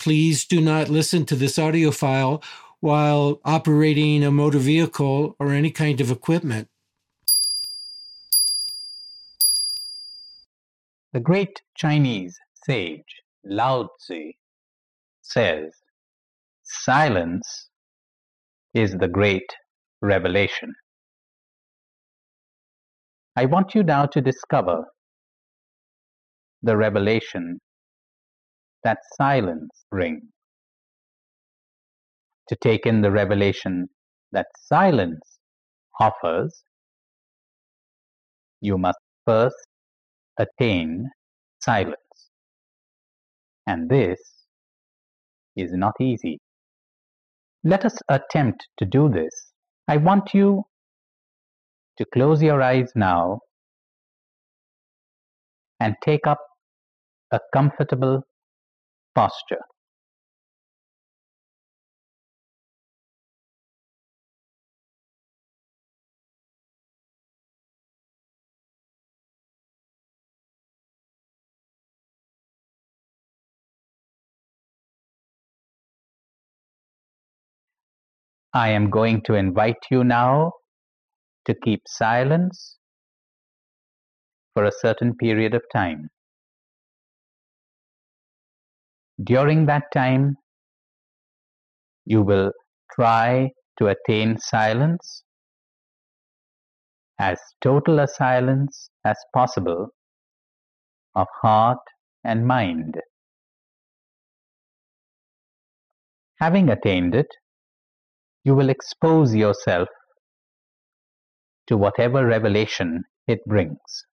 Please do not listen to this audio file while operating a motor vehicle or any kind of equipment. The great Chinese sage Lao Tzu says, Silence is the great revelation. I want you now to discover the revelation that silence brings. To take in the revelation that silence offers, you must first attain silence. And this is not easy. Let us attempt to do this. I want you to close your eyes now and take up a comfortable posture. I am going to invite you now to keep silence for a certain period of time. During that time, you will try to attain silence, as total a silence as possible of heart and mind. Having attained it, you will expose yourself to whatever revelation it brings.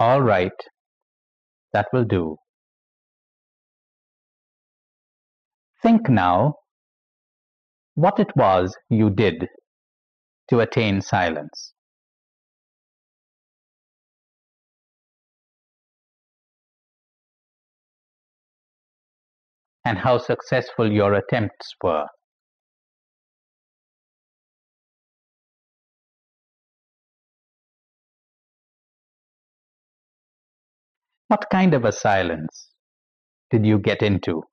All right, that will do. Think now what it was you did to attain silence. And how successful your attempts were. What kind of a silence did you get into?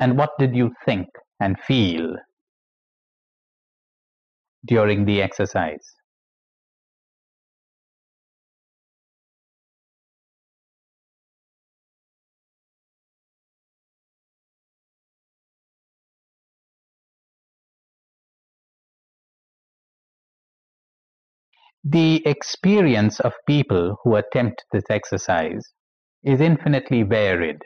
And what did you think and feel during the exercise? The experience of people who attempt this exercise is infinitely varied.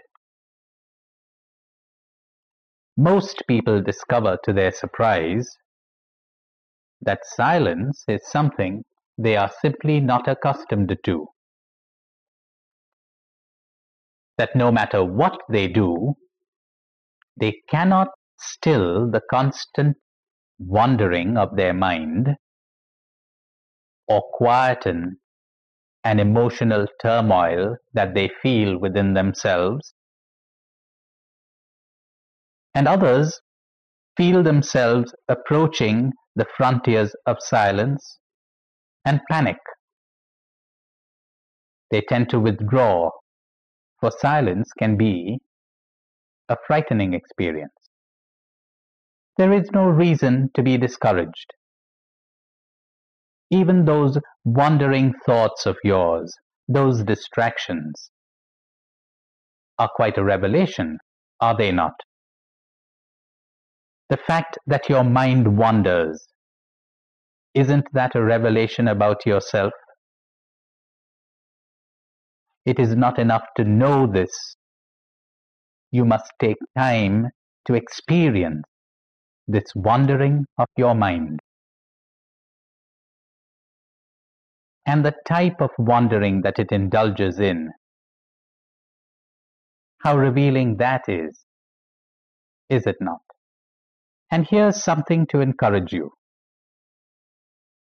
Most people discover to their surprise that silence is something they are simply not accustomed to. That no matter what they do, they cannot still the constant wandering of their mind or quieten an emotional turmoil that they feel within themselves and others feel themselves approaching the frontiers of silence and panic. They tend to withdraw, for silence can be a frightening experience. There is no reason to be discouraged. Even those wandering thoughts of yours, those distractions, are quite a revelation, are they not? The fact that your mind wanders, isn't that a revelation about yourself? It is not enough to know this. You must take time to experience this wandering of your mind. And the type of wandering that it indulges in. How revealing that is, is it not? And here's something to encourage you.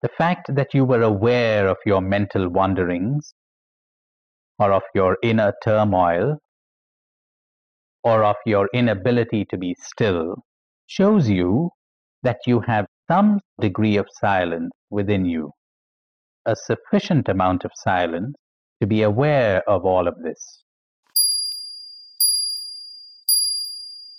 The fact that you were aware of your mental wanderings, or of your inner turmoil, or of your inability to be still, shows you that you have some degree of silence within you, a sufficient amount of silence to be aware of all of this.